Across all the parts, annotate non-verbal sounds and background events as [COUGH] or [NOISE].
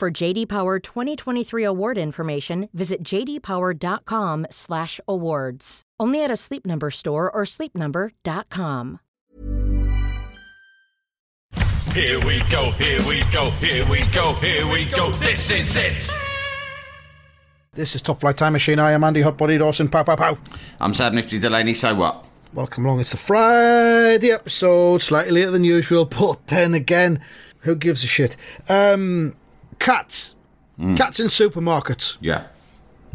For JD Power 2023 award information, visit jdpower.com/awards. Only at a Sleep Number store or sleepnumber.com. Here we go, here we go, here we go, here we go. This is it. This is Top Flight Time Machine. I am Andy Hotbody Dawson. Pow, pow, pow. I'm Sad Nifty Delaney, so what? Welcome along. It's the Friday episode, slightly later than usual, but then again, who gives a shit? Um, cats. Cats in supermarkets. Yeah.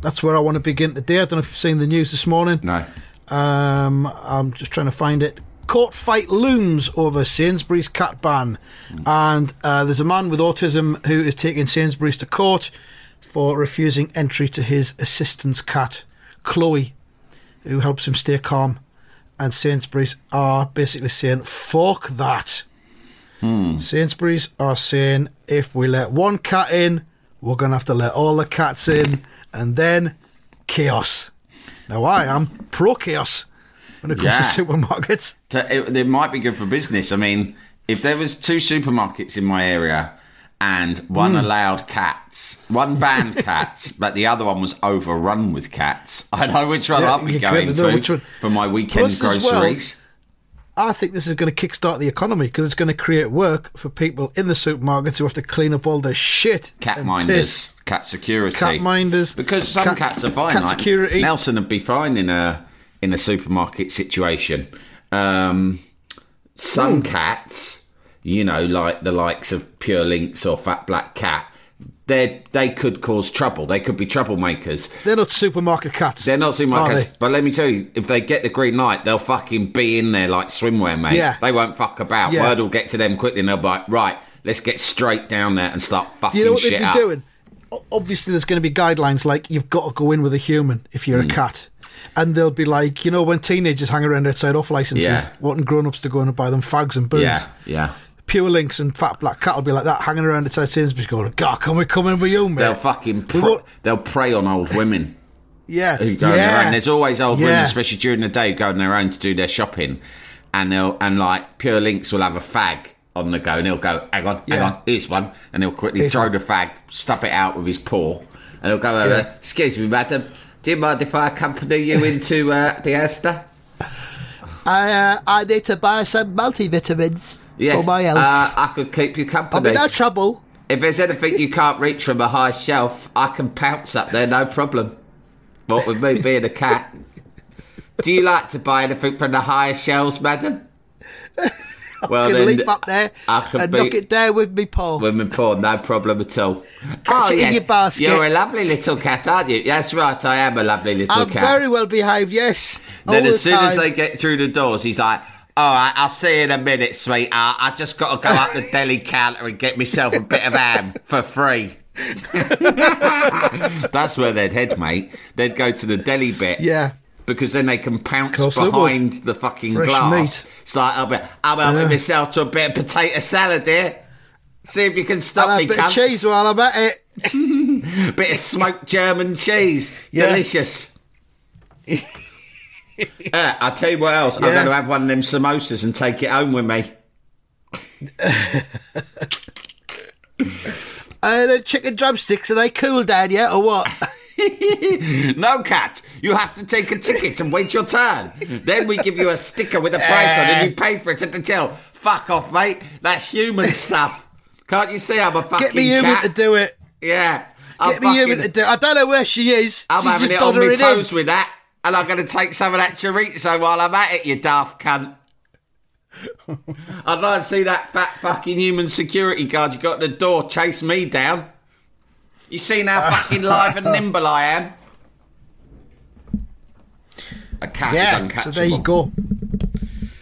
That's where I want to begin today. I don't know if you've seen the news this morning. No. Um, I'm just trying to find it. Court fight looms over Sainsbury's cat ban, and uh, there's a man with autism who is taking Sainsbury's to court for refusing entry to his assistant's cat, Chloe, who helps him stay calm. And Sainsbury's are basically saying, "Fuck that." Sainsbury's are saying, if we let one cat in, we're gonna have to let all the cats in, and then chaos. Now I am pro chaos when it comes Yeah. to supermarkets. It, it might be good for business. I mean, if there was two supermarkets in my area and one Hmm. allowed cats, one banned [LAUGHS] cats, but the other one was overrun with cats, [LAUGHS] I know which one Yeah, I'll be going to for my weekend Plus groceries. I think this is going to kickstart the economy because it's going to create work for people in the supermarkets who have to clean up all their shit. cat minders, piss. cat security, Cat minders, Because some cat- cats are fine. cat like security. Nelson would be fine in a in a supermarket situation. Um, some Hmm. cats, you know, like the likes of Pure Lynx or Fat Black Cat, they they could cause trouble. They could be troublemakers. They're not supermarket cats. They're not supermarket they? but let me tell you, if they get the green light, they'll fucking be in there like swimwear, mate. Yeah. They won't fuck about. Yeah. Word will get to them quickly, and they'll be like, right, let's get straight down there and start fucking you know what shit they'd be up. doing? Obviously, there's going to be guidelines like you've got to go in with a human if you're a mm. cat. And they'll be like, you know, when teenagers hang around outside off licenses, Yeah. wanting grown ups to go in and buy them fags and booze. Yeah, yeah. Pure Links and Fat Black Cat will be like that, hanging around outside Sainsbury's going, God, can we come in with you, mate? They'll fucking pre- they'll prey on old women [LAUGHS] yeah. who go on yeah. their own. There's always old women, especially during the day, going on their own to do their shopping, and they'll and like Pure Links will have a fag on the go, and he'll go, "Hang on, hang on, here's one," and he'll quickly Here's throw one. the fag, stub it out with his paw, and he'll go over. Yeah. Excuse me, madam. Do you mind if I accompany you into uh, the Asda? [LAUGHS] I uh, I need to buy some multivitamins Yes, for my health. uh, I could keep you I'll company. no trouble. If there's anything you can't reach from a high shelf, I can pounce up there, no problem. What with me being a cat? Do you like to buy anything from the higher shelves, madam? [LAUGHS] Well, I can then, leap up there I can and be- knock it down with me paw. me, porn, no problem at all. Catch it in your basket. You're a lovely little cat, aren't you? That's right, I am a lovely little I'm cat. very well behaved, yes. then as soon as they get through the doors, he's like, all right, I'll see you in a minute, sweetheart. I just got to go up the deli counter and get myself a bit of ham for free. [LAUGHS] That's where they'd head, mate. They'd go to the deli bit. Yeah. Because then they can pounce Course they behind the fucking Fresh glass. meat. It's like, I'll, be, I'm helping Yeah. myself to a bit of potato salad here. See if you can stop I'll have me, a bit of cunts. cheese while I'm at it. [LAUGHS] bit of smoked German cheese. Yeah. Delicious. [LAUGHS] [LAUGHS] uh, I'll tell you what else. I'm going to have one of them samosas and take it home with me. [LAUGHS] Uh, the chicken drumsticks, are they cool Dad, yet or what? [LAUGHS] No, cat. You have to take a ticket and wait your turn. Then we give you a sticker with a price on it. You pay for it at the till. Fuck off, mate. That's human stuff. Can't you see I'm a fucking Get me human cat? to do it. Yeah. I'm Get me human to do it. I don't know where she is. I'm She's having just it on my doddering in. toes with that, and I'm going to take some of that chorizo while I'm at it, you daft cunt. I'd like to see that fat fucking human security guard you got at the door chase me down. You seen how fucking live and nimble I am? A cat is uncatchable. so there you go.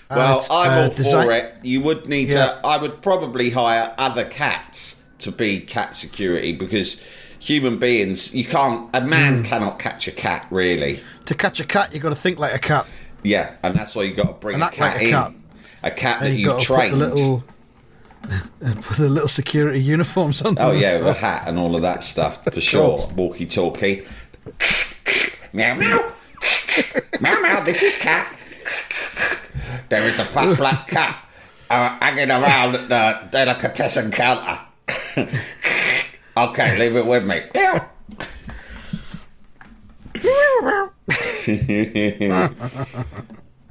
Well, it's, I'm uh, all design- for it. You would need Yeah. to. I would probably hire other cats to be cat security because human beings, you can't, a man cannot catch a cat, really. To catch a cat, you've got to think like a cat. Yeah, and that's why you've got to bring And a act cat like a in. cat. A cat that And you've got to trained. put the little, and [LAUGHS] put the little security uniforms on. Oh them yeah, as with well. a hat and all of that stuff [LAUGHS] for sure. course. Walkie talkie. meow meow. meow meow. This is cat. There is a fat black cat uh, hanging around at the delicatessen counter. [LAUGHS] okay, leave it with me. Meow. [LAUGHS]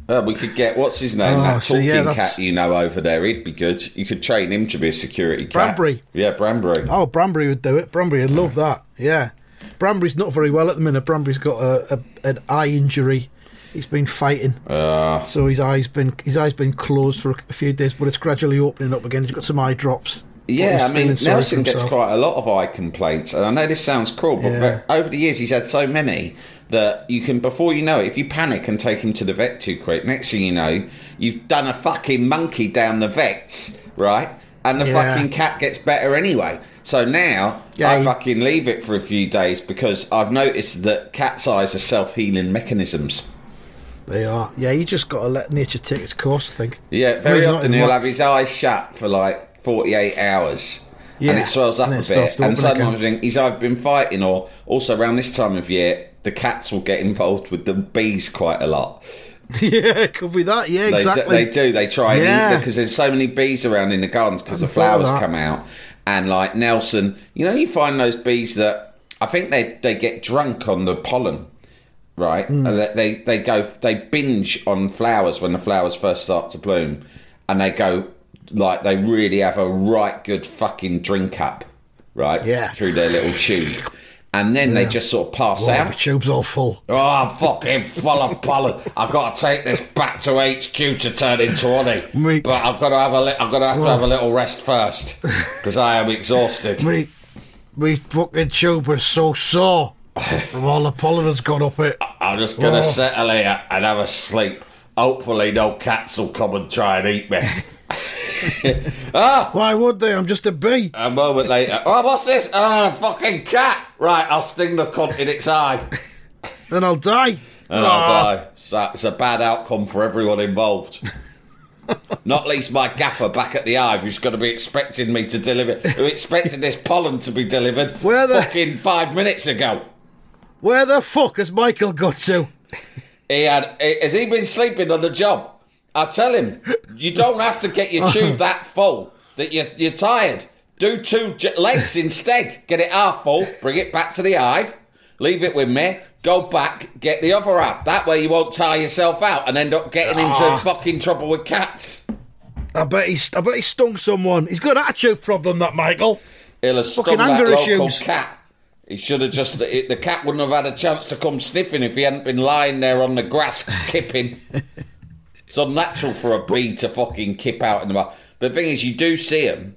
Uh, we could get what's his name? Oh, that so talking yeah, cat you know over there. He'd be good. You could train him to be a security cat. Branbury. Yeah, Branbury. Oh, Branbury would do it. Branbury would love that. Yeah. Branbury's not very well at the minute. Branbury's got a, a an eye injury. He's been fighting, Uh, so his eyes been his eyes been closed for a few days, but it's gradually opening up again. He's got some eye drops. But Yeah, I mean, Nelson gets quite a lot of eye complaints, and I know this sounds cruel, but Yeah. ve- over the years he's had so many that you can, before you know it, if you panic and take him to the vet too quick, next thing you know, you've done a fucking monkey down the vets, right? And the Yeah. fucking cat gets better anyway. So now Yeah, I he- fucking leave it for a few days because I've noticed that cat's eyes are self healing mechanisms. They are. Yeah, you just got to let nature take its course. I think. Yeah, very often he'll have his eyes shut for like 48 hours. and it swells up a bit. And sometimes again. I think he's either been fighting or also around this time of year, the cats will get involved with the bees quite a lot. [LAUGHS] yeah, could be that. Yeah, They, exactly. do, they do. They try and Yeah. eat because there's so many bees around in the gardens because the Hadn't thought of flowers come out. And like Nelson, you know, you find those bees that I think they, they get drunk on the pollen, right? Hmm. And they, they they go they binge on flowers when the flowers first start to bloom, and they go like they really have a right good fucking drink up, right? Yeah. through their little tube, and then they just sort of pass Oh, out. my tube's all full. Oh, I'm fucking full of pollen. I've got to take this back to HQ to turn into honey. Me- But I've got to have a li- I've got to have to have a little rest first because I am exhausted. Me, me fucking tube is so sore from all the pollen that's gone up it. I'm just gonna Oh. settle here and have a sleep. Hopefully, no cats will come and try and eat me. [LAUGHS] ah, Why would they? I'm just a bee. a moment later. Oh, what's this? Oh, a fucking cat. Right, I'll sting the cunt in its eye. [LAUGHS] Then I'll die. And I'll die. So it's a bad outcome for everyone involved. [LAUGHS] Not least my gaffer back at the Hive, who's going to be expecting me to deliver, who expected this pollen to be delivered Where the- fucking five minutes ago. Where the fuck has Michael got to? He had, has he been sleeping on the job? I tell him, you don't have to get your tube [LAUGHS] that full that you're, you're tired. Do two j- legs instead. Get it half full, bring it back to the hive, leave it with me, go back, get the other half. That way you won't tire yourself out and end up getting into Ah. fucking trouble with cats. I bet he's. I bet he stung someone. He's got an attitude problem. That Michael. He'll have stung Fucking that anger local issues. cat. He should have just. It, the cat wouldn't have had a chance to come sniffing if he hadn't been lying there on the grass kipping. [LAUGHS] it's unnatural for a bee to fucking kip out in the mud. But the thing is, you do see them,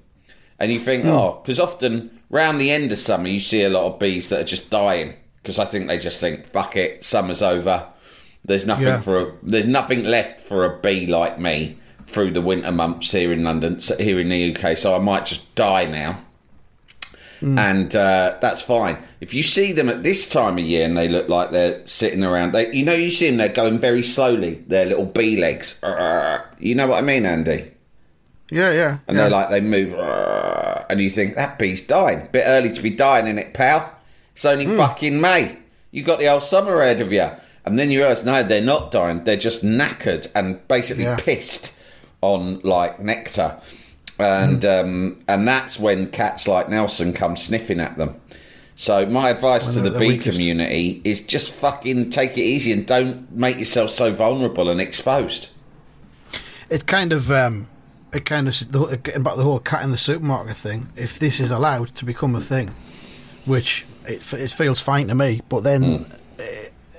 and you think, hmm. oh, because often round the end of summer, you see a lot of bees that are just dying because I think they just think, fuck it, summer's over. There's nothing Yeah. for a, there's nothing left for a bee like me through the winter months here in London, here in the UK. So I might just die now and uh, that's fine. If you see them at this time of year and they look like they're sitting around, they, you know, you see them, they're going very slowly, their little bee legs. You know what I mean, Andy? Yeah, yeah. And yeah. they're like, they move, and you think, that bee's dying. Bit early to be dying in it, pal. It's only Hmm. fucking May. You got the whole summer ahead of you. And then you realise, no, they're not dying. They're just knackered and basically Yeah. pissed on like nectar. And Hmm. um, and that's when cats like Nelson come sniffing at them. So my advice to the bee community is just fucking take it easy and don't make yourself so vulnerable and exposed. it kind of um, it kind of getting back the whole cat in the supermarket thing. If this is allowed to become a thing, which it, it feels fine to me, but then Hmm.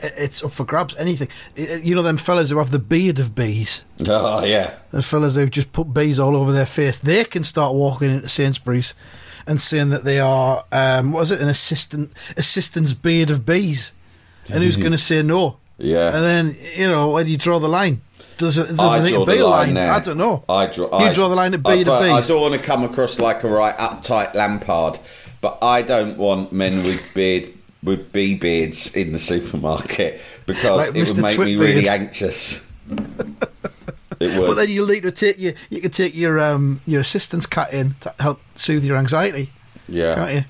It, it's up for grabs. Anything, you know, them fellas who have the beard of bees, Oh yeah. those fellas who just put bees all over their face, they can start walking into Sainsbury's and saying that they are um, what is it, an assistant assistant's beard of bees, and who's going to say no? Yeah. And then you know where do you draw the line? Does it, does it need draw to be the a line line? there. I don't know. I draw. You I, draw the line at B I, to but B. I don't want to come across like a right uptight Lampard, but I don't want men with beard with bee beards in the supermarket because Like it Mr. would make me really anxious. [LAUGHS] it would. But then you'll need to take your you can take your um your assistance cat in to help soothe your anxiety, yeah. can't you?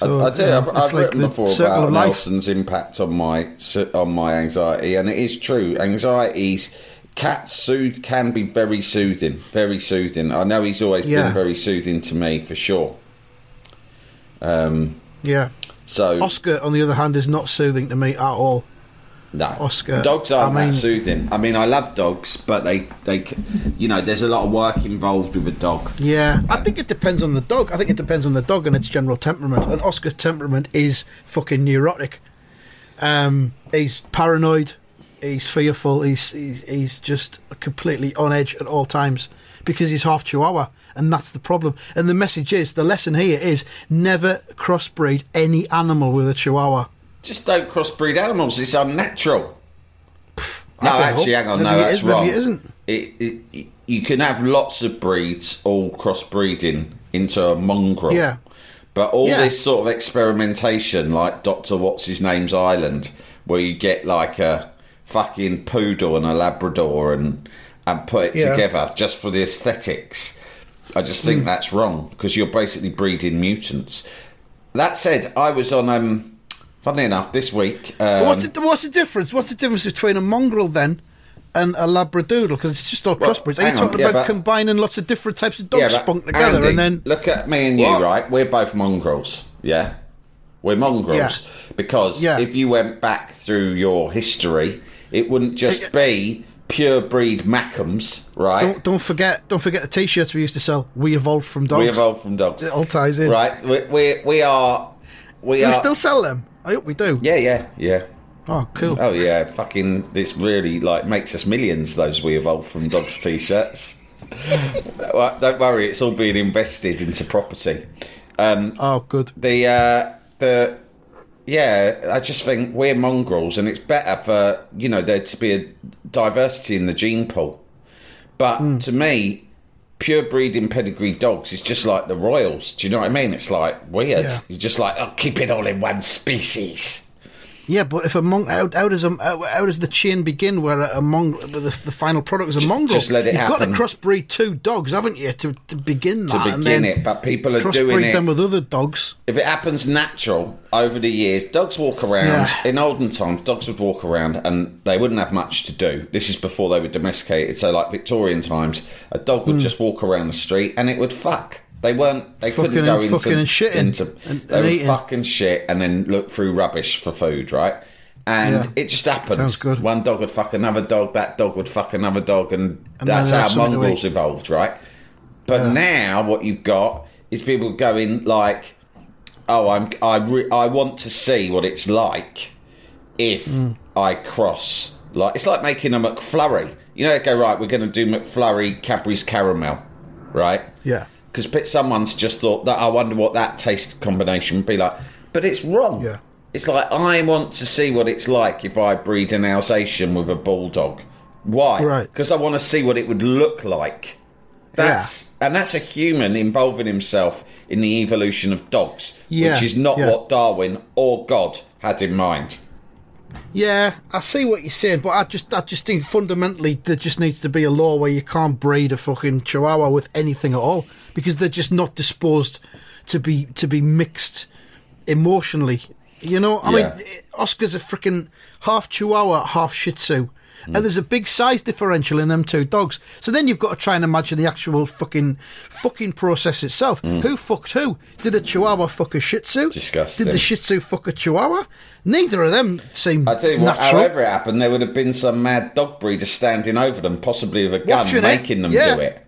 I, I do. yeah, I've, I've like written before about. Nelson's impact on my on my anxiety, and it is true. Anxieties, cats soothe can be very soothing, very soothing. I know he's always Yeah. been very soothing to me for sure. Um. Yeah. So Oscar, on the other hand, is not soothing to me at all. no, Oscar, dogs aren't I mean- that soothing. I mean, I love dogs, but they they, you know, there's a lot of work involved with a dog. Yeah, I think it depends on the dog. I think it depends on the dog and its general temperament. And Oscar's temperament is fucking neurotic. Um, he's paranoid. He's fearful. He's, he's he's just completely on edge at all times because he's half Chihuahua, and that's the problem. And the message is the lesson here is never crossbreed any animal with a Chihuahua. Just don't crossbreed animals. It's unnatural. I No, actually, know. hang on. Maybe no, that's is, maybe wrong. it isn't. It, it, it- you can have lots of breeds all crossbreeding into a mongrel. Yeah. But all Yeah. this sort of experimentation, like Doctor What's His Name's Island, where you get like a fucking poodle and a Labrador and and put it Yeah. together just for the aesthetics, I just think that's wrong because you're basically breeding mutants. That said, I was on um. Funny enough, this week. Um, what's the, what's the difference? What's the difference between a mongrel then and a labradoodle? Because it's just all Well, crossbreeds. Are you hang on, talking yeah, about but- combining lots of different types of dogs but spunk together Andy, and then? look at me and you, What? right? We're both mongrels, yeah. We're mongrels Yeah. because Yeah. if you went back through your history, it wouldn't just be pure breed Mackems, right? Don't, don't forget, don't forget the t-shirts we used to sell. We evolved from dogs. we evolved from dogs, It all ties in. right? We, we, we are, we Do are. we still sell them? I hope we do. yeah, yeah, yeah. Oh, cool. Oh yeah, fucking! This really like makes us millions. Those we evolved from dogs t-shirts. [LAUGHS] well, don't worry, it's all being invested into property. Um, Oh, good. the uh, the yeah, I just think we're mongrels, and it's better for you know there to be a diversity in the gene pool. But Hmm. to me, pure breeding pedigree dogs is just like the royals. Do you know what I mean? It's like weird. Yeah. You're just like, oh, keep it all in one species. Yeah, but if a monk, how, how does a, how, how does the chain begin where uh, a, a mongrel, the, the final product is a mongrel? just let it You've got to crossbreed two dogs, haven't you, to, to begin To that? and begin then it, but people are doing crossbreed it. them with other dogs. if it happens natural over the years, dogs walk around. Yeah. In olden times, dogs would walk around and they wouldn't have much to do. This is before they were domesticated. So, like Victorian times, a dog would hmm. just walk around the street and it would fuck. They weren't. They. Fucking couldn't go and- into, fucking and shitting into and- they and would eating. fucking shit and then look through rubbish for food, right? And Yeah. it just happened. Sounds good. One dog would fuck another dog. That dog would fuck another dog, and, And that's then how have something to mongrels eat. evolved, right? But now what you've got is people going like, "Oh, I'm I re- I want to see what it's like if Hmm. I cross." Like it's like making a McFlurry. You know, they go right. We're going to do McFlurry Cadbury's caramel, right? Yeah. Because someone's just thought that. I wonder what that taste combination would be like. But it's wrong. Yeah. It's like I want to see what it's like if I breed an Alsatian with a bulldog. Why? Right. Because I want to see what it would look like. That's and that's a human involving himself in the evolution of dogs, Yeah, which is not yeah. what Darwin or God had in mind. Yeah, I see what you're saying, but I just I just think fundamentally there just needs to be a law where you can't breed a fucking chihuahua with anything at all because they're just not disposed to be to be mixed emotionally. You know, I Yeah. mean, Oscar's a freaking half chihuahua, half shih tzu. Mm. And there's a big size differential in them two dogs. So then you've got to try and imagine the actual fucking fucking process itself. Who fucked who? Did a chihuahua fuck a shih tzu? Disgusting. Did the shih tzu fuck a chihuahua? Neither of them seem I tell you what, natural. however it happened, there would have been some mad dog breeder standing over them, possibly with a gun, Watching it. making them yeah. do it.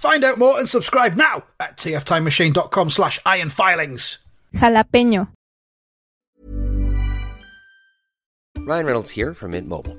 Find out more and subscribe now at tftimemachine.com slash iron filings. Jalapeño. Ryan Reynolds here from Mint Mobile.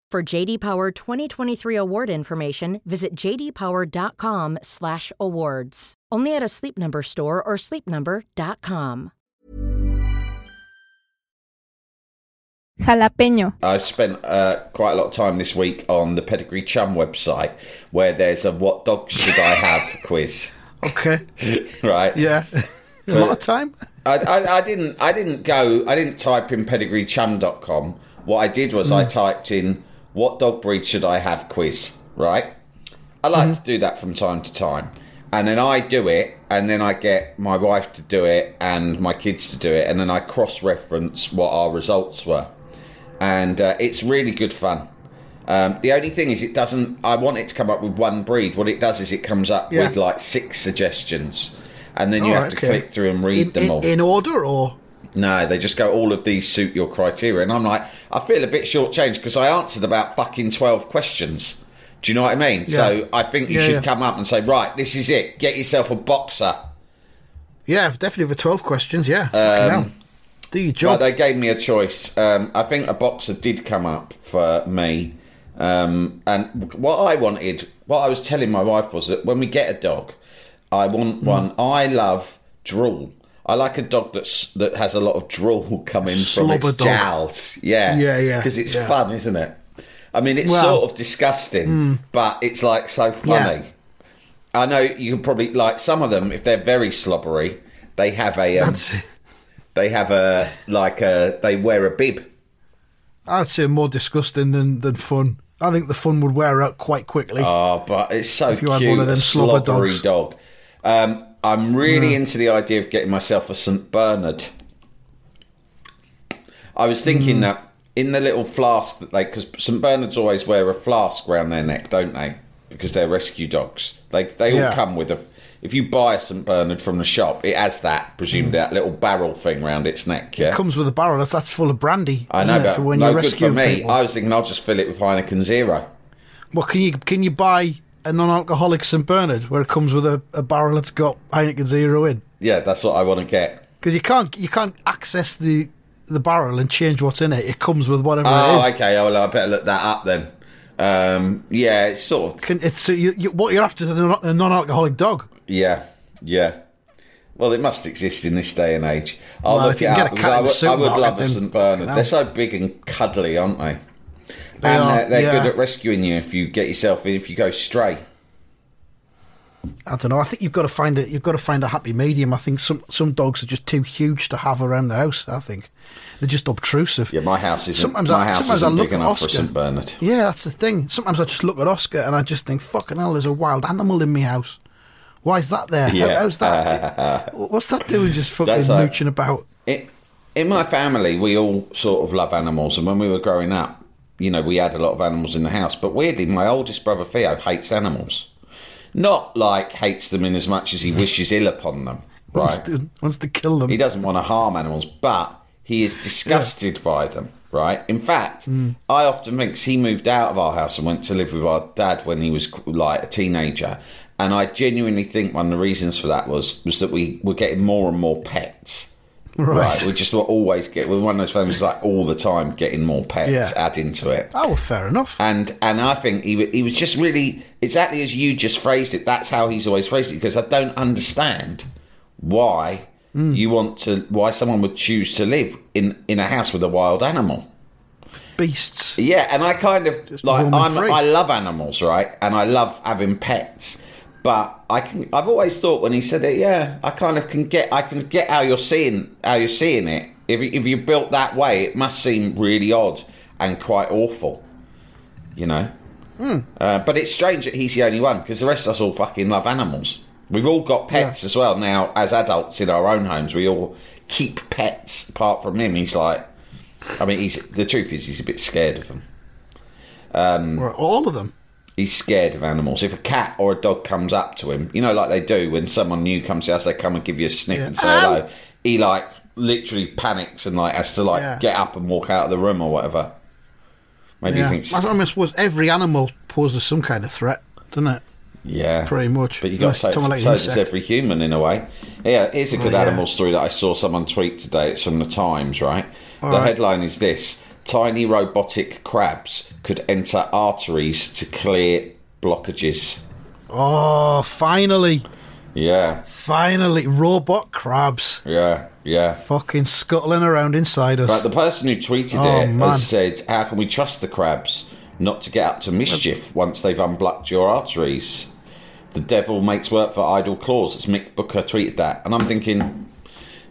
For JD Power 2023 award information, visit jdpower.com/awards. Only at a Sleep Number store or sleepnumber.com. Jalapeño. I've spent uh, quite a lot of time this week on the Pedigree Chum website where there's a what dog should I have [LAUGHS] quiz, Okay. [LAUGHS] right? Yeah. [LAUGHS] a lot of time. I, I, I didn't I didn't go I didn't type in pedigreechum.com. What I did was I typed in what dog breed should I have quiz, right? I like to do that from time to time. And then I do it and then I get my wife to do it and my kids to do it and then I cross reference what our results were. And uh, it's really good fun. Um, the only thing is, it doesn't. I want it to come up with one breed. What it does is, it comes up Yeah. with like six suggestions, and then you All have to okay. click through and read In, them in, all. in order or? No, they just go, all of these suit your criteria. And I'm like, I feel a bit shortchanged because I answered about fucking 12 questions. Do you know what I mean? Yeah. So I think you Yeah, should yeah. come up and say, right, this is it. Get yourself a boxer. Yeah, definitely for 12 questions, yeah. Hell. Do your job. they gave me a choice. Um, I think a boxer did come up for me. Um, and what I wanted, what I was telling my wife was that when we get a dog, I want one. I love drool. I like a dog that's that has a lot of drool coming from Slobber its dog. jowls. Yeah, Yeah, yeah, Because it's yeah. fun, isn't it? I mean, it's Well- sort of disgusting, but it's like so funny. I know you can probably like some of them if they're very slobbery. They have a um, they have a like a they wear a bib. I'd say more disgusting than, than fun. I think the fun would wear out quite quickly. Oh, but it's so If you had cute. one of them slobbery dogs. dog. Um, I'm really into the idea of getting myself a St Bernard. I was thinking Hmm. that in the little flask that they, because St Bernards always wear a flask round their neck, don't they? Because they're rescue dogs. They they all come with a. If you buy a St Bernard from the shop, it has that, presumably that little barrel thing round its neck. Yeah, Comes with a barrel that's, that's full of brandy. I know, it, but for when no you're good for me. people. I was thinking I'll just fill it with Heineken Zero. Well, can you can you buy a non-alcoholic St Bernard where it comes with a, a barrel that's got Heineken Zero in? Yeah, that's what I want to get. Because you can't you can't access the the barrel and change what's in it. It comes with whatever Oh, it is. okay. Oh, well, I better look that up then. Um, yeah, it's sort of. Can, it's so you, you, what you're after is a non- a non-alcoholic dog. Yeah, yeah. Well, it must exist in this day and age. I'll Well, look it up a cat I in the would, I would love a St Bernard. They're so big and cuddly, aren't they? They and are, they're, they're yeah. good at rescuing you if you get yourself in, if you go stray. I don't know. I think you've got to find it. You've got to find a happy medium. I think some some dogs are just too huge to have around the house. I think they're just obtrusive. Yeah, my house isn't. Sometimes my I- house sometimes isn't look big at enough for a St Bernard. Yeah, that's the thing. Sometimes I just look at Oscar and I just think, fucking hell, there's a wild animal in my house. Why is that there? How- how's that? [LAUGHS] What's that doing just fucking That's like- mooching about? It, in my family, we all sort of love animals, and when we were growing up, you know, we had a lot of animals in the house. But weirdly, my oldest brother Theo hates animals. Not like hates them in as much as he wishes ill upon them, [LAUGHS] Wants, right? to, wants to kill them. He doesn't want to harm animals, but he is disgusted by them, right? In fact, hmm. I often think he moved out of our house and went to live with our dad when he was like a teenager. And I genuinely think one of the reasons for that was was that we were getting more and more pets. [LAUGHS] Right. We just were always get. We're one of those families like all the time getting more pets, Yeah. adding to it. Oh, well, fair enough. And and I think he he was just really exactly as you just phrased it. That's how he's always phrased it because I don't understand why Hmm. you want to why someone would choose to live in in a house with a wild animal. Beasts. Yeah, and I kind of just like I'm free. I love animals, right? And I love having pets. But I can I've always thought when he said it, yeah, I kind of can get I can get how you're seeing how you're seeing it. If you- if you're built that way, it must seem really odd and quite awful. You know? Hmm. Uh, but it's strange that he's the only one because the rest of us all fucking love animals. We've all got pets as well now. As adults in our own homes, we all keep pets. Apart from him, he's like, I mean, he's the truth is he's a bit scared of them. Right, all of them. He's scared of animals. If a cat or a dog comes up to him, you know, like they do when someone new comes to us, they come and give you a sniff Yeah. and say hello. He like literally panics and like has to like Yeah. get up and walk out of the room or whatever. Maybe Yeah. he thinks, I, mean, I suppose every animal poses some kind of threat, doesn't it? yeah, Pretty much. But you got Unless to it's so, someone like so does every human in a way. Yeah, here's a oh, good yeah. animal story that I saw someone tweet today. It's from the Times, right? the right. headline is this: Tiny robotic crabs could enter arteries to clear blockages. Oh, finally. Yeah, Finally. Robot crabs. yeah, yeah. Fucking scuttling around inside us. But the person who tweeted Oh, it man. has said, "How can we trust the crabs not to get up to mischief once they've unblocked your arteries? The devil makes work for idle claws." It's Mick Booker tweeted that, and I'm thinking,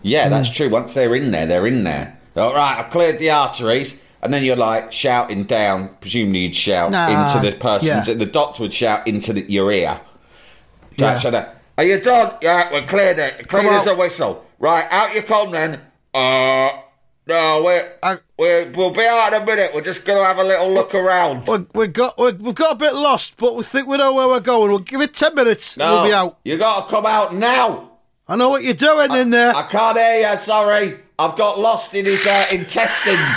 yeah, Hmm. that's true. Once they're in there, they're in there. All right, I've cleared the arteries. And then you're like shouting down, presumably you'd shout Nah, into the person's, yeah. the doctor would shout into the, your ear. Yeah. Are you done? Yeah, we're cleared it. Clear Come as on. a whistle. Right, out you come then. Uh, no, we're, I- we're, we'll be out in a minute. We're just going to have a little look around. we we got we we've got a bit lost, but we think we know where we're going. We'll give it ten minutes. and No, We'll be out. You got to come out now. I know what you're doing in there. I can't hear you. Sorry, I've got lost in his uh, intestines.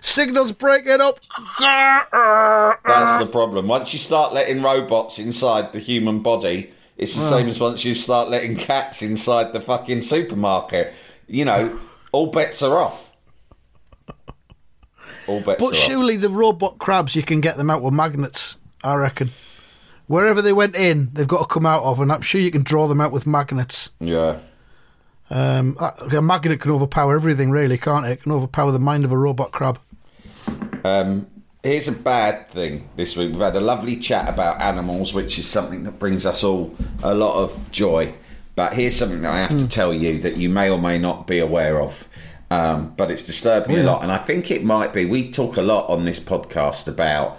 Signals breaking up. That's the problem. Once you start letting robots inside the human body, it's the same as once you start letting cats inside the fucking supermarket. You know, all bets are off. All bets are But off. surely the robot crabs, you can get them out with magnets. I reckon. Wherever they went in, they've got to come out of, and I'm sure you can draw them out with magnets. Yeah. Um, a a magnet can overpower everything, really, can't it? It can overpower the mind of a robot crab. Um, here's a bad thing this week. We've had a lovely chat about animals, which is something that brings us all a lot of joy. But here's something that I have to tell you that you may or may not be aware of. Um, but it's disturbed me a lot. And I think it might be. We talk a lot on this podcast about,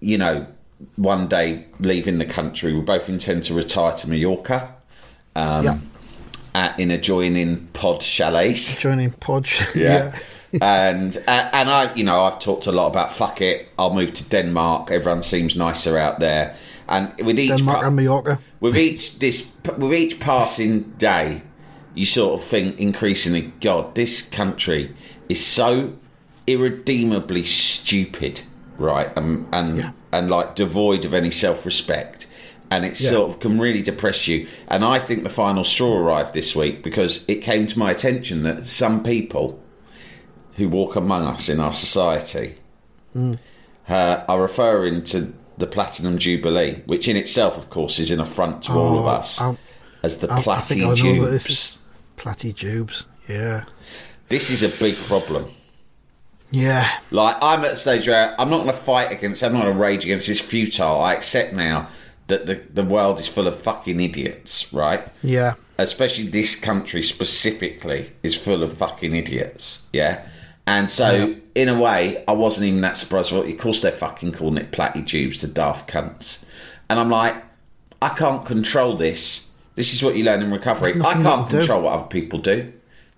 you know, one day leaving the country. We both intend to retire to Mallorca um, Yeah. At, in adjoining pod chalets Joining Podge. yeah. and uh, and I, you know, I've talked a lot about fuck it. I'll move to Denmark. Everyone seems nicer out there. And with each Denmark pa- and Mallorca. with each this with each passing day, you sort of think increasingly, God, this country is so irredeemably stupid, right? And and Yeah. and like devoid of any self respect. And it Yeah. sort of can really depress you. And I think the final straw arrived this week because it came to my attention that some people who walk among us in our society Hmm. uh, are referring to the Platinum Jubilee, which in itself, of course, is an affront to all of Oh, us um, as the I, I think I know Platty that this Jubes. Platty Jubes. Yeah. This is a big problem. Yeah. Like, I'm at a stage where I'm not going to fight against, I'm not going to rage against it's futile. I accept now that the, the world is full of fucking idiots, right? Yeah. especially this country specifically is full of fucking idiots yeah? And so in a way i wasn't even that surprised well of course they're fucking calling it platty tubes the daft cunts. And i'm like i can't control this. This is what you learn in recovery. I can't can do. control what other people do.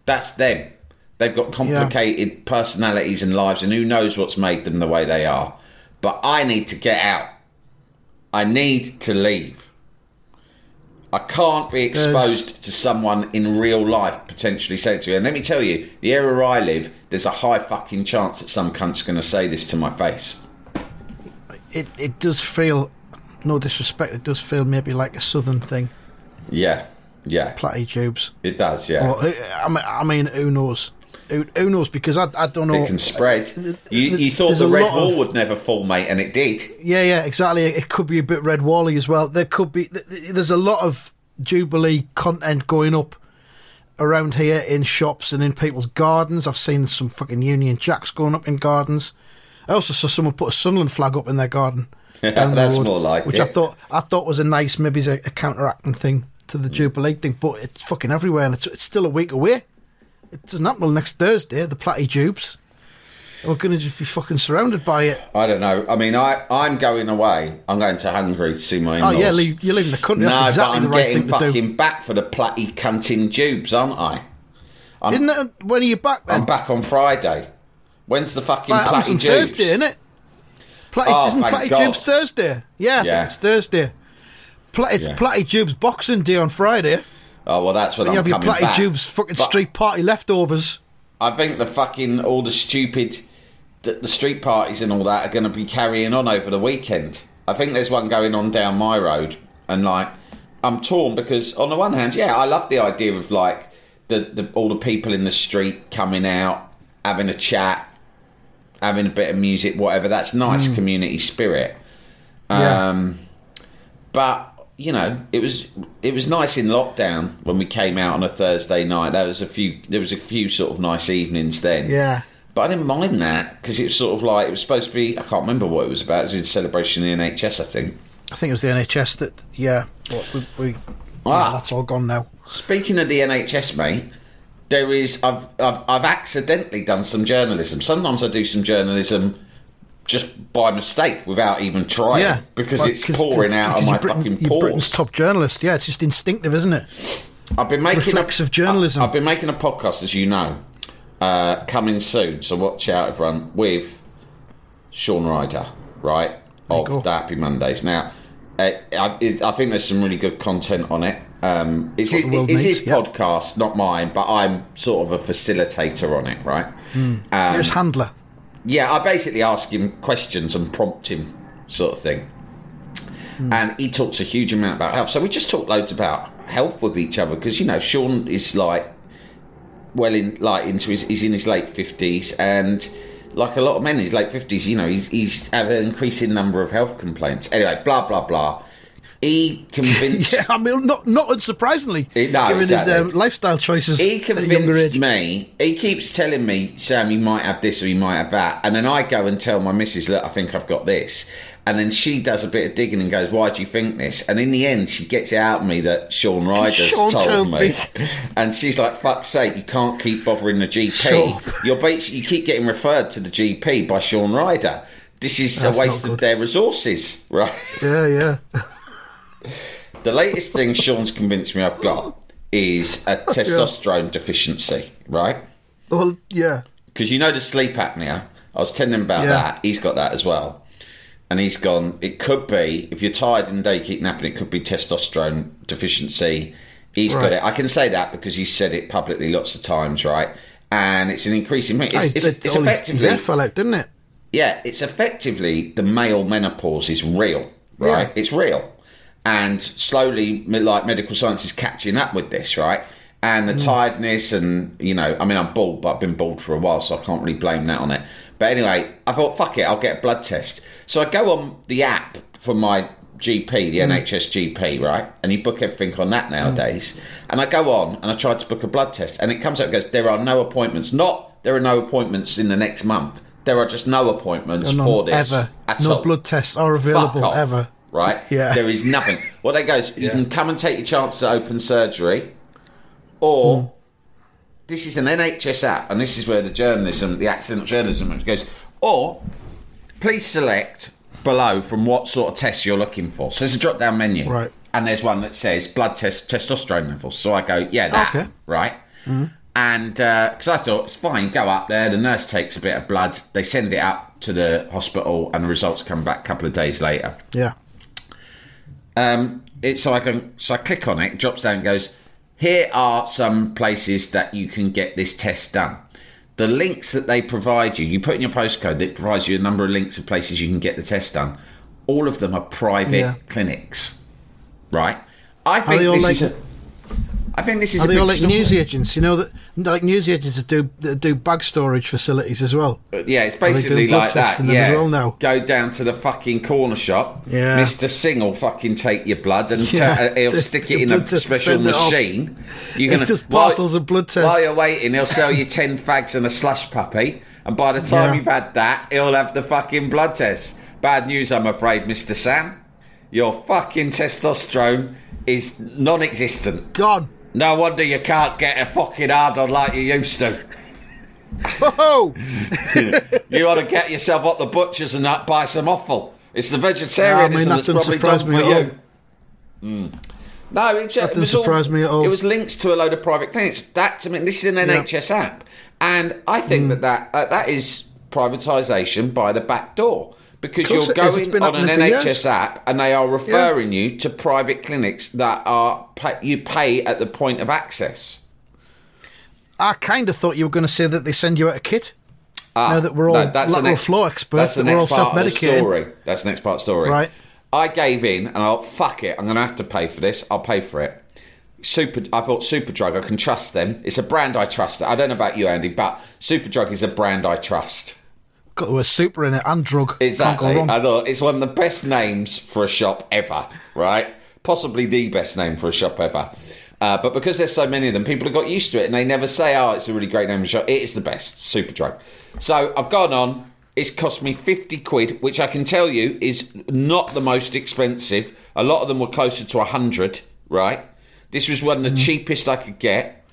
That's them. They've got complicated personalities and lives and who knows what's made them the way they are. But i need to get out i need to leave I can't be exposed to someone in real life potentially saying to me, and let me tell you, the area I live, there's a high fucking chance that some cunt's going to say this to my face. It it does feel, no disrespect, it does feel maybe like a southern thing. Yeah, Yeah, Platypubes. it does. Yeah, Or, uh, I mean, who knows? Who, who knows? Because I, I don't know. it can spread. You, you thought the red wall of- would never fall, mate, and it did. Yeah, yeah, exactly. It could be a bit red wally as well. There could be. th- th- There's a lot of Jubilee content going up around here in shops and in people's gardens. I've seen some fucking Union Jacks going up in gardens. I also saw someone put a Sunderland flag up in their garden. [LAUGHS] That's road, more like which I thought I thought was a nice, maybe a, a counteracting thing to the mm. Jubilee thing. But it's fucking everywhere, and it's it's still a week away. It doesn't happen next Thursday. The Platty Jubes. We're going to just be fucking surrounded by it. I don't know. I mean, I I'm going away. I'm going to Hungary to see my Oh in-laws. yeah, leave, you're leaving the country. no, That's exactly but I'm the right getting fucking back for the platty cunting tubes, aren't I? I'm, Isn't it? When are you back then? I'm back on Friday. When's the fucking Like, on tubes? Thursday, isn't it? Platty, Oh, isn't Platty God. Tubes Thursday? Yeah, I Yeah. think it's Thursday. It's Yeah. Platty Tubes Boxing Day on Friday. Oh well, that's when you I'm have your coming back. Tubes fucking But street party leftovers. I think the fucking all the stupid, the, the street parties and all that are going to be carrying on over the weekend. I think there's one going on down my road, and like I'm torn because on the one hand, yeah, I love the idea of like the, the all the people in the street coming out, having a chat, having a bit of music, whatever. That's nice community spirit. Yeah. Um, but you know, it was it was nice in lockdown when we came out on a Thursday night. There was a few there was a few sort of nice evenings then. Yeah. But I didn't mind that because it was sort of like it was supposed to be. I can't remember what it was about. It was a celebration in the NHS, I think. I think it was the NHS that. Yeah, but we, we Ah. yeah, that's all gone now. Speaking of the NHS, mate, there is I've, I've I've accidentally done some journalism. Sometimes I do some journalism just by mistake without even trying. Yeah, because Well, it's pouring out of my Britain- fucking you're pores. Britain's top journalist. Yeah, it's just instinctive, isn't it? I've been making a, journalism. I, have been making a podcast, as you know, uh, coming soon. So watch out, everyone. With Shaun Ryder, right of the Happy Mondays. Now, uh, I, I think there's some really good content on it. Um, it's the world it's his yeah. podcast, not mine, but I'm sort of a facilitator on it, right? Um, You're his handler. Yeah, I basically ask him questions and prompt him, sort of thing. Hmm. And he talks a huge amount about health. So we just talk loads about health with each other because you know Shaun is like well in like into his he's in his late fifties and like a lot of men in his late fifties, you know, he's he's had an increasing number of health complaints. Anyway, blah blah blah. He convinced [LAUGHS] Yeah, I mean, not not unsurprisingly, Eh, no, given exactly. his um, lifestyle choices he convinced me. He keeps telling me, Sam, you might have this or you might have that, and then I go and tell my missus, look, I think I've got this, and then she does a bit of digging and goes, why do you think this? And in the end, she gets it out of me that Shaun Ryder's Shaun told, told me. me. [LAUGHS] and she's like, fuck's sake, you can't keep bothering the GP. Sure. You're you keep getting referred to the GP by Shaun Ryder. This is That's a waste of their resources, [LAUGHS] right? Yeah, yeah. The latest thing Shaun's convinced me I've got is a [LAUGHS] testosterone deficiency, right? Well, yeah. Because you know the sleep apnea. I was telling him about Yeah. that. He's got that as well. And he's gone, it could be, if you're tired in the day, keep napping, it could be testosterone deficiency. He's got it. I can say that because he's said it publicly lots of times, right? And it's an increasing. It's, Hey, it's, that- it's effectively. fell out, didn't it? Yeah, it's effectively the male menopause is real, right? Yeah. It's real, and slowly, like medical science is catching up with this, right? And the Mm. tiredness, and you know, I mean, I'm bald, but I've been bald for a while, so I can't really blame that on it. But anyway, I thought, fuck it, I'll get a blood test. So I go on the app for my GP, the Mm. NHS GP, right? And you book everything on that nowadays. And I go on and I try to book a blood test, and it comes up and goes, there are no appointments. Not there are no appointments in the next month. There are just no appointments for this ever. at no all. blood tests are available ever. Right? [LAUGHS] Yeah. There is nothing. What they goes, you Yeah. can come and take your chance at open surgery, or Hmm. this is an NHS app, and this is where the journalism, the accidental journalism goes, or please select below from what sort of test you're looking for. So there's a drop down menu. Right. And there's one that says blood test testosterone levels. So I go, yeah, that. Okay. Right. And because I thought it's fine, go up there. The nurse takes a bit of blood. They send it up to the hospital, and the results come back a couple of days later. Yeah. Um, it's so I can so I click on it, drops down, and goes. Here are some places that you can get this test done. The links that they provide you, you put in your postcode, it provides you a number of links of places you can get the test done. All of them are private Yeah. clinics, right? I think this is a, I think this is Are a they all like story. news agents? You know that like news agents that do that do bag storage facilities as well. Yeah, it's basically like that. tests in them Yeah, as well now? go down to the fucking corner shop. Yeah. Mister Singh will fucking take your blood and Yeah, uh, he'll the- [LAUGHS] stick it in a special send it off. machine. He gonna while- parcels of blood tests. While you're waiting, he'll sell you ten fags and a slush puppy, and by the time Yeah. you've had that, he'll have the fucking blood test. Bad news, I'm afraid, Mister Sam. Your fucking testosterone is non-existent. God, No wonder you can't get a fucking hard on like you used to. oh, [LAUGHS] You ought to get yourself up the butchers and that buy some offal. It's the Yeah, I vegetarianism mean, that that's probably done me for at you. Mm. No, it, That doesn't surprise me at all. It was linked to a load of private clinics. That to me, this is an NHS app, and I think Hmm. that that, uh, that is privatisation by the back door because you're it is. It's going on an NHS years. app and they are referring you to private clinics that are you pay at the point of access. I kind of thought you were going to say that they send you out a kit. Ah, now that we're all no, that's lateral next- flow that's experts, the that we're all next part of the self-medicating. story. That's the next part of the story. Right. I gave in and I'll fuck it. I'm going to have to pay for this. I'll pay for it. Super. I thought Superdrug. I can trust them. It's a brand I trust. I don't know about you, Andy, but Superdrug is a brand I trust. Got the word super in it and drug. Exactly. I thought it's one of the best names for a shop ever, right? Possibly the best name for a shop ever. Uh, but because there's so many of them, people have got used to it and they never say, oh, it's a really great name for a shop. It is the best, Superdrug. So I've gone on. It's cost me 50 quid, which I can tell you is not the most expensive. A lot of them were closer to 100, right? This was one of the cheapest I could get.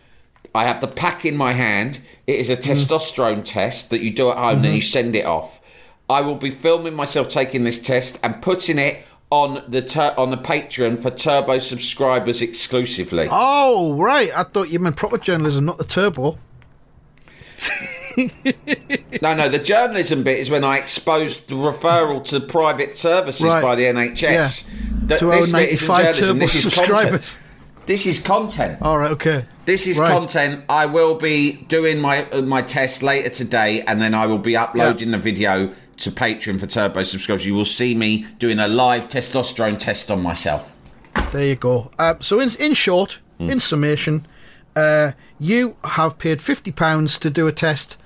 I have the pack in my hand. It is a mm. testosterone test that you do at home, and then you mm-hmm. send it off. I will be filming myself taking this test and putting it on the tur- on the Patreon for Turbo subscribers exclusively. Oh, right. I thought you meant proper journalism, not the turbo. No, no, the journalism bit is when I exposed the referral to private services Right. by the NHS. Th- To our this isn't 95 turbo this is subscribers. Content. This is content. All right, okay. This is Right. content. I will be doing my uh, my test later today, and then I will be uploading the video to Patreon for Turbo subscribers. You will see me doing a live testosterone test on myself. There you go. Uh, so, in, in short, Hmm. in summation, uh, you have paid £50 to do a test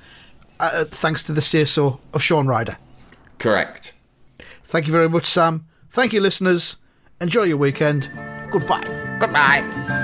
uh, thanks to the say so of Shaun Ryder. Correct. Thank you very much, Sam. Thank you, listeners. Enjoy your weekend. Goodbye. Goodbye.